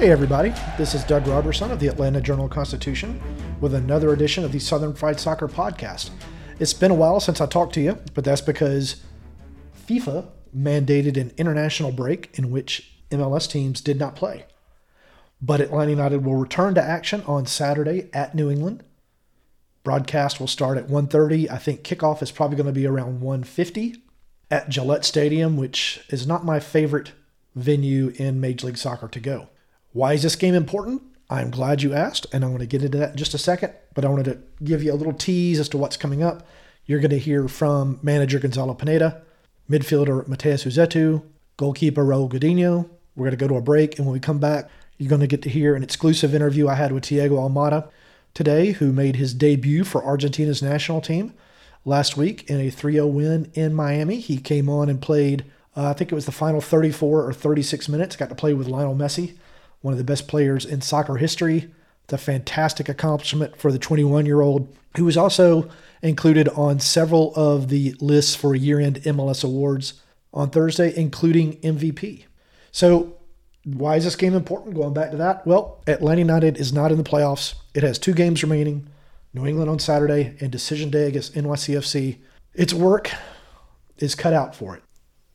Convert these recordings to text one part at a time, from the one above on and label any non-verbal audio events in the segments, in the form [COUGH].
Hey, everybody. This is Doug Roberson of the Atlanta Journal Constitution with another edition of the Southern Fried Soccer Podcast. It's been a while since I talked to you, but that's because FIFA mandated an international break in which MLS teams did not play. But Atlanta United will return to action on Saturday at New England. Broadcast will start at 1:30. I think kickoff is probably going to be around 1:50 at Gillette Stadium, which is not my favorite venue in Major League Soccer to go. Why is this game important? I'm glad you asked, and I'm going to get into that in just a second. But I wanted to give you a little tease as to what's coming up. You're going to hear from manager Gonzalo Pineda, midfielder Matheus Rossetto, goalkeeper Raul Gudiño. We're going to go to a break, and when we come back, you're going to get to hear an exclusive interview I had with Thiago Almada today, who made his debut for Argentina's national team last week in a 3 0 win in Miami. He came on and played, uh, I think it was the final 34 or 36 minutes, got to play with Lionel Messi one of the best players in soccer history. It's a fantastic accomplishment for the 21 year old, who was also included on several of the lists for year end MLS awards on Thursday, including MVP. So, why is this game important? Going back to that, well, Atlanta United is not in the playoffs. It has two games remaining New England on Saturday and decision day against NYCFC. Its work is cut out for it.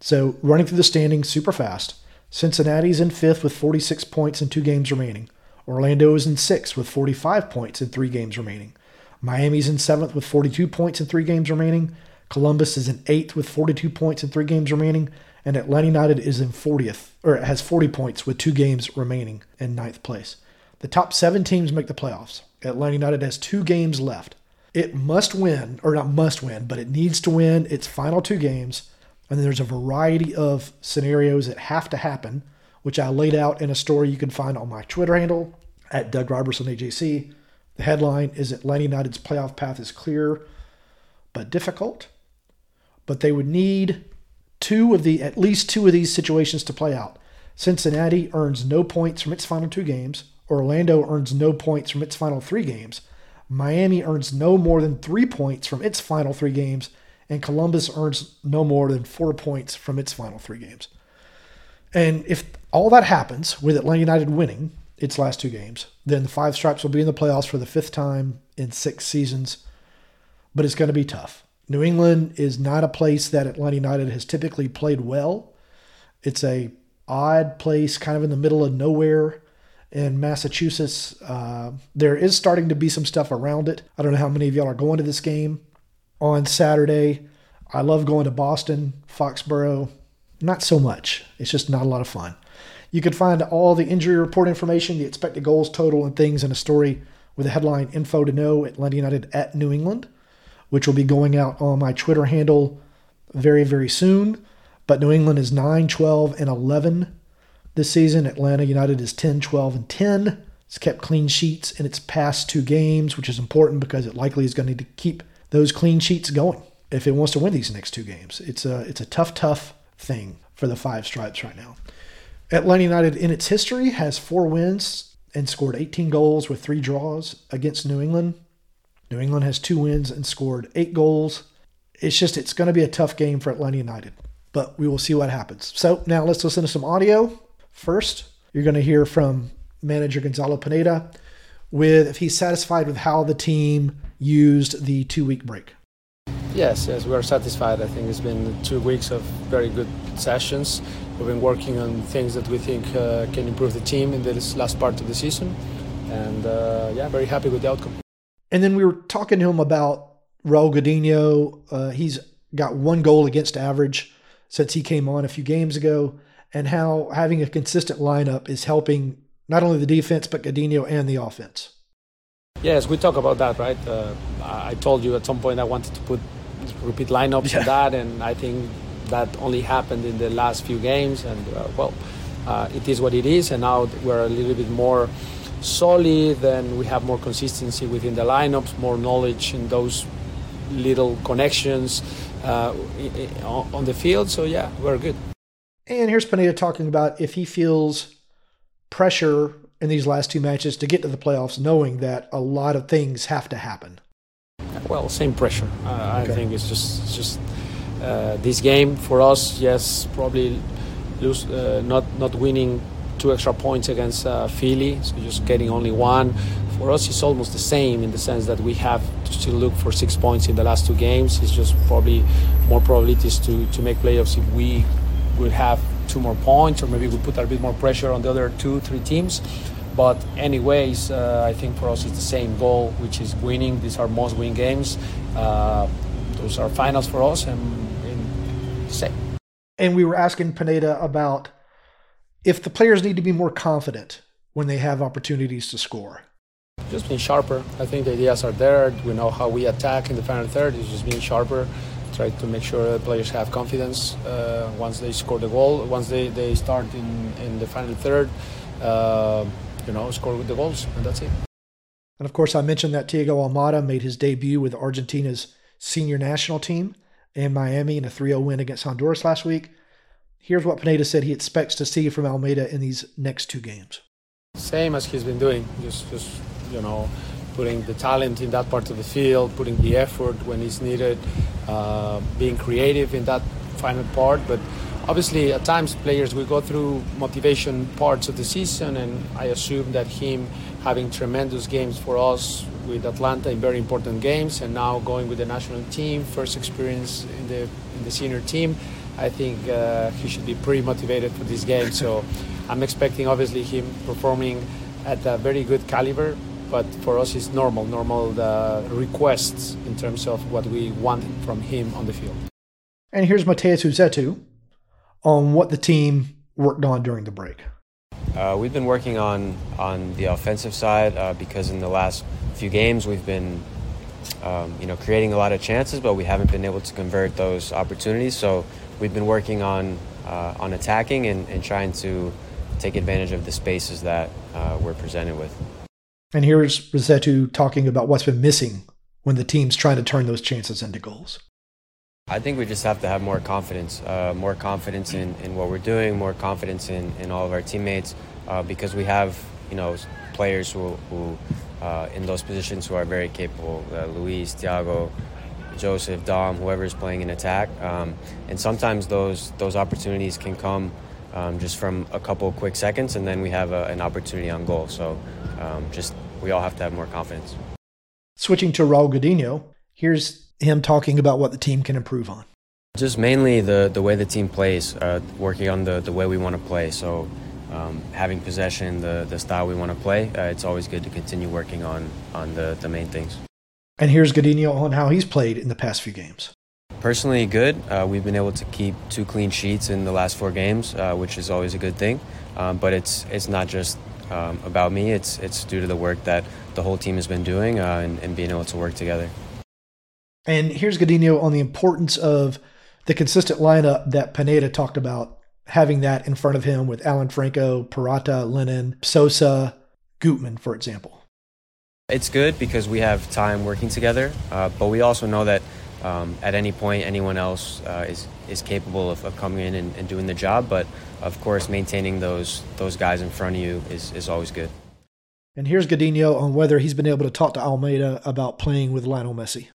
So, running through the standings super fast. Cincinnati's in fifth with 46 points and two games remaining. Orlando is in sixth with 45 points and three games remaining. Miami's in seventh with 42 points and three games remaining. Columbus is in eighth with 42 points and three games remaining. And Atlanta United is in 40th, or has 40 points with two games remaining in ninth place. The top seven teams make the playoffs. Atlanta United has two games left. It must win, or not must win, but it needs to win its final two games and then there's a variety of scenarios that have to happen, which I laid out in a story you can find on my Twitter handle at Doug Roberson AJC. The headline is Atlanta United's playoff path is clear but difficult. But they would need two of the at least two of these situations to play out. Cincinnati earns no points from its final two games. Orlando earns no points from its final three games. Miami earns no more than three points from its final three games and Columbus earns no more than four points from its final three games. And if all that happens with Atlanta United winning its last two games, then the Five Stripes will be in the playoffs for the fifth time in six seasons. But it's going to be tough. New England is not a place that Atlanta United has typically played well. It's a odd place, kind of in the middle of nowhere in Massachusetts. Uh, there is starting to be some stuff around it. I don't know how many of y'all are going to this game on Saturday. I love going to Boston, Foxborough. Not so much. It's just not a lot of fun. You can find all the injury report information, the expected goals total, and things in a story with the headline Info to Know at Atlanta United at New England, which will be going out on my Twitter handle very, very soon. But New England is 9, 12, and 11 this season. Atlanta United is 10, 12, and 10. It's kept clean sheets in its past two games, which is important because it likely is going to need to keep those clean sheets going if it wants to win these next two games. It's a it's a tough, tough thing for the five stripes right now. Atlanta United in its history has four wins and scored 18 goals with three draws against New England. New England has two wins and scored eight goals. It's just it's going to be a tough game for Atlanta United, but we will see what happens. So now let's listen to some audio. First, you're going to hear from manager Gonzalo Pineda with if he's satisfied with how the team used the two week break. Yes, yes, we are satisfied. I think it's been two weeks of very good sessions. We've been working on things that we think uh, can improve the team in this last part of the season, and uh, yeah, very happy with the outcome. And then we were talking to him about Raul Gudiño. Uh, he's got one goal against average since he came on a few games ago, and how having a consistent lineup is helping not only the defense but Gudiño and the offense. Yes, we talk about that, right? Uh, I told you at some point I wanted to put repeat lineups yeah. and that, and I think that only happened in the last few games. And uh, well, uh, it is what it is, and now we're a little bit more solid, and we have more consistency within the lineups, more knowledge in those little connections uh, on the field. So yeah, we're good. And here's Pineda talking about if he feels pressure in these last two matches to get to the playoffs, knowing that a lot of things have to happen. Well, same pressure. Uh, okay. I think it's just it's just uh, this game for us. Yes, probably lose uh, not not winning two extra points against uh, Philly, so just getting only one. For us, it's almost the same in the sense that we have to still look for six points in the last two games. It's just probably more probabilities to, to make playoffs if we would have two more points, or maybe we put a bit more pressure on the other two, three teams. But anyways, uh, I think for us it's the same goal, which is winning. These are must-win games. Uh, those are finals for us, and, and same. And we were asking Pineda about if the players need to be more confident when they have opportunities to score. Just being sharper. I think the ideas are there. We know how we attack in the final third. It's just being sharper. Try to make sure the players have confidence uh, once they score the goal. Once they, they start in, in the final third. Uh, you know, score with the goals, and that's it. And of course, I mentioned that Thiago Almada made his debut with Argentina's senior national team in Miami in a 3 0 win against Honduras last week. Here's what Pineda said he expects to see from Almada in these next two games. Same as he's been doing, just, just you know, putting the talent in that part of the field, putting the effort when it's needed, uh, being creative in that final part, but obviously at times players will go through motivation parts of the season and i assume that him having tremendous games for us with atlanta in very important games and now going with the national team first experience in the in the senior team i think uh, he should be pretty motivated for this game. So [LAUGHS] i'm expecting obviously him performing at a very good caliber but for us it's normal normal uh, requests in terms of what we want from him on the field and here's Matheus Rossetto on what the team worked on during the break? Uh, we've been working on on the offensive side uh, because in the last few games we've been, um, you know, creating a lot of chances, but we haven't been able to convert those opportunities. So we've been working on uh, on attacking and, and, trying to take advantage of the spaces that uh, we're presented with. And here's Rossetto talking about what's been missing when the team's trying to turn those chances into goals. I think we just have to have more confidence, uh, more confidence in, in what we're doing, more confidence in, in all of our teammates, uh, because we have you know players who, who uh, in those positions who are very capable. Uh, Luis, Thiago, Joseph, Dom, whoever is playing in attack, um, and sometimes those those opportunities can come um, just from a couple quick seconds, and then we have a, an opportunity on goal. So um, just we all have to have more confidence. Switching to Raul Gudiño, here's him talking about what the team can improve on? Just mainly the, the way the team plays, uh, working on the, the way we want to play. So um, having possession, the, the style we want to play, uh, it's always good to continue working on, on the, the main things. And here's Gudiño on how he's played in the past few games. Personally, good. Uh, we've been able to keep two clean sheets in the last four games, uh, which is always a good thing. Um, but it's it's not just um, about me. It's it's due to the work that the whole team has been doing uh, and, and being able to work together. And here's Gudiño on the importance of the consistent lineup that Pineda talked about, having that in front of him with Alan Franco, Purata, Lennon, Sosa, Gutman, for example. It's good because we have time working together, uh, but we also know that um, at any point anyone else uh, is is capable of, of coming in and, and, doing the job. But of course, maintaining those those guys in front of you is, is always good. And here's Gudiño on whether he's been able to talk to Almada about playing with Lionel Messi.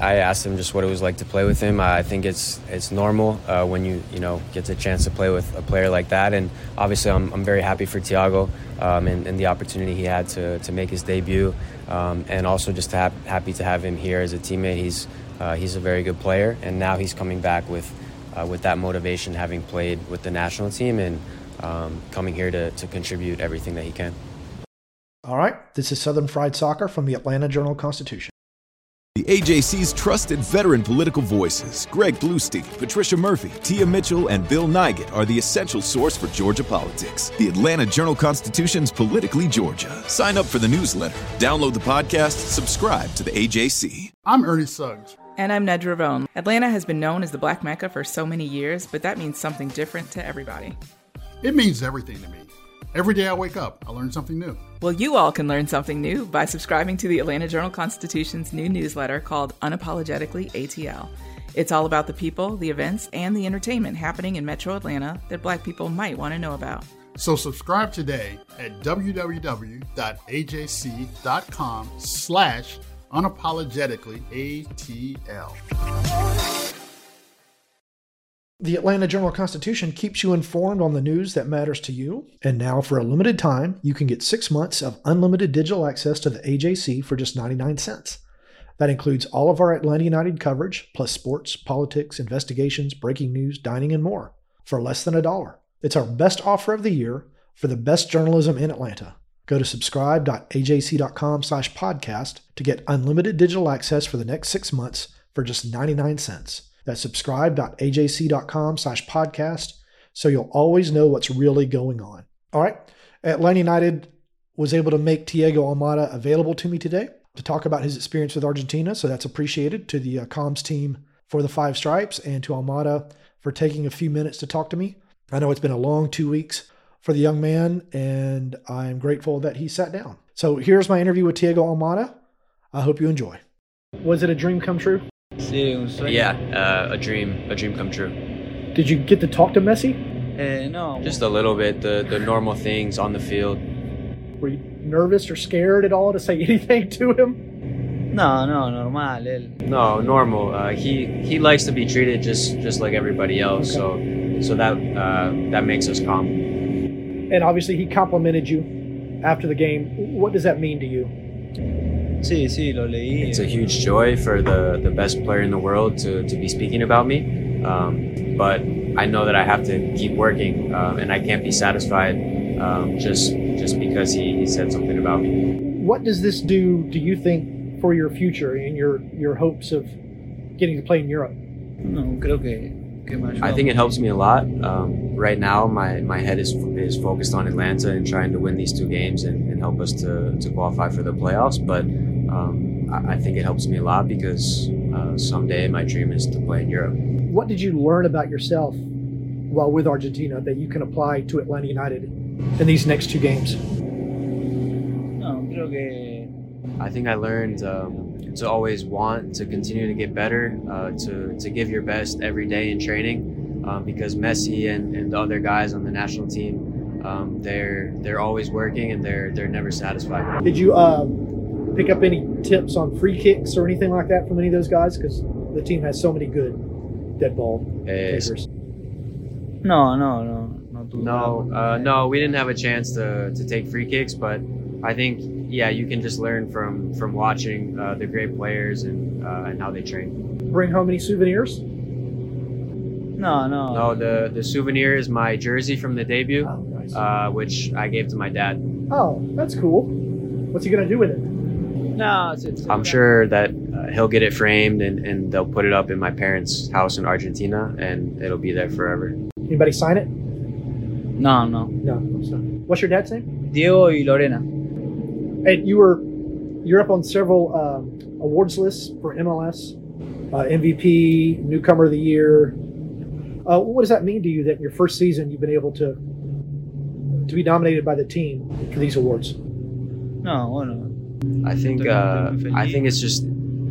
I asked him just what it was like to play with him. I think it's it's normal uh, when you you know get the chance to play with a player like that, and obviously I'm, I'm very happy for Thiago um, and, and, the opportunity he had to, to make his debut, um, and also just to have, happy to have him here as a teammate. He's uh, he's a very good player, and now he's coming back with uh, with that motivation, having played with the national team and um, coming here to, to contribute everything that he can. All right, this is Southern Fried Soccer from the Atlanta Journal Constitution. The AJC's trusted veteran political voices, Greg Bluestein, Patricia Murphy, Tia Mitchell, and Bill Nigut, are the essential source for Georgia politics. The Atlanta Journal Constitution's Politically Georgia. Sign up for the newsletter, download the podcast, subscribe to the AJC. I'm Ernie Suggs. And I'm Nedra Rhone. Atlanta has been known as the Black Mecca for so many years, but that means something different to everybody. It means everything to me. Every day I wake up, I learn something new. Well, you all can learn something new by subscribing to the Atlanta Journal Constitution's new newsletter called Unapologetically ATL. It's all about the people, the events, and the entertainment happening in Metro Atlanta that Black people might want to know about. So subscribe today at www.ajc.com slash unapologetically ATL. The Atlanta Journal Constitution keeps you informed on the news that matters to you. And now, for a limited time, you can get six months of unlimited digital access to the AJC for just 99 cents. That includes all of our Atlanta United coverage, plus sports, politics, investigations, breaking news, dining, and more, for less than a dollar. It's our best offer of the year for the best journalism in Atlanta. Go to subscribe.ajc.com slash podcast to get unlimited digital access for the next six months for just 99 cents. That's subscribe.ajc.com slash podcast so you'll always know what's really going on. All right. Atlanta United was able to make Thiago Almada available to me today to talk about his experience with Argentina. So that's appreciated to the uh, comms team for the Five Stripes and to Almada for taking a few minutes to talk to me. I know it's been a long two weeks for the young man, and I'm grateful that he sat down. So here's my interview with Thiago Almada. I hope you enjoy. Was it a dream come true? Sí, un sueño. Yeah, uh, a dream, a dream come true. Did you get to talk to Messi? Eh, no. Just a little bit, the, the normal things on the field. Were you nervous or scared at all to say [LAUGHS] anything to him? No, no, normal. No, normal. Uh, he he likes to be treated just just like everybody else. Okay. So so that uh, that makes us calm. And obviously, he complimented you after the game. What does that mean to you? Sí, sí, lo leí. It's a huge joy for the, the best player in the world to, to be speaking about me. Um, but I know that I have to keep working uh, and I can't be satisfied um, just just because he, he said something about me. What does this do, do you think, for your future and your, your hopes of getting to play in Europe? No, creo que I think it helps me a lot. Um, right now, my, my head is is focused on Atlanta and trying to win these two games and, and help us to, to qualify for the playoffs. But um, I, I, think it helps me a lot because uh, someday my dream is to play in Europe. What did you learn about yourself while with Argentina that you can apply to Atlanta United in these next two games? I think I learned um, to always want to continue to get better, uh, to, to give your best every day in training, um, because Messi and, and the other guys on the national team, um, they're they're always working and they're they're never satisfied. Did you um, pick up any tips on free kicks or anything like that from any of those guys? Because the team has so many good dead ball takers. No, no, no. No, uh, no, we didn't have a chance to, to take free kicks, but I think yeah, you can just learn from from watching uh, the great players and uh, and how they train. Bring home any souvenirs? No, no. No, the the souvenir is my jersey from the debut, oh, nice. uh, which I gave to my dad. Oh, that's cool. What's he gonna do with it? No, it's, it's, I'm sure that uh, he'll get it framed and, and they'll put it up in my parents' house in Argentina, and it'll be there forever. Anybody sign it? No, no. No. What's your dad's name? Diego y Lorena. And you were you're up on several um, awards lists for MLS, uh, MVP, newcomer of the year. Uh, what does that mean to you that in your first season you've been able to to be nominated by the team for these awards? No, bueno. I think uh, I think it's just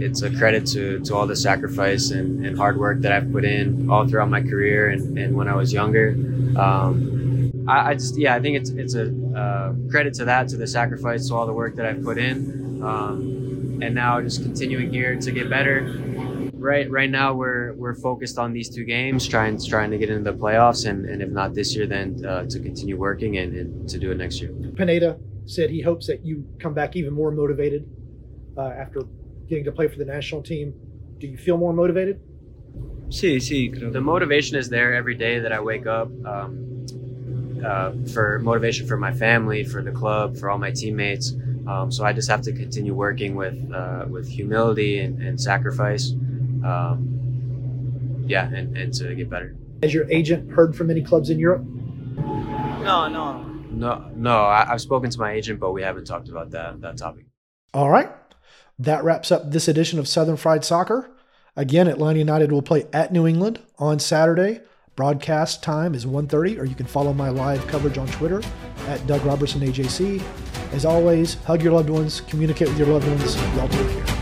it's a credit to, to all the sacrifice and, and hard work that I've put in all throughout my career and, and when I was younger. Um, I, I, just yeah, I think it's it's a uh, credit to that, to the sacrifice, to all the work that I've put in. Um, and now just continuing here to get better. Right, right now we're we're focused on these two games, trying trying to get into the playoffs, and, and if not this year, then uh, to continue working and, and to do it next year. Pineda said he hopes that you come back even more motivated uh, after getting to play for the national team. Do you feel more motivated? Sí, sí, creo. The motivation is there every day that I wake up. Um, uh, for motivation for my family, for the club, for all my teammates. Um, so I just have to continue working with uh, with humility and, and sacrifice. Um, yeah, and, and to get better. Has your agent heard from any clubs in Europe? No, no, no, no. I, have spoken to my agent, but we haven't talked about that that topic. All right, that wraps up this edition of Southern Fried Soccer. Again, Atlanta United will play at New England on Saturday. Broadcast time is 1.30, or you can follow my live coverage on Twitter at Doug Roberson AJC. As always, hug your loved ones, communicate with your loved ones. Y'all take care.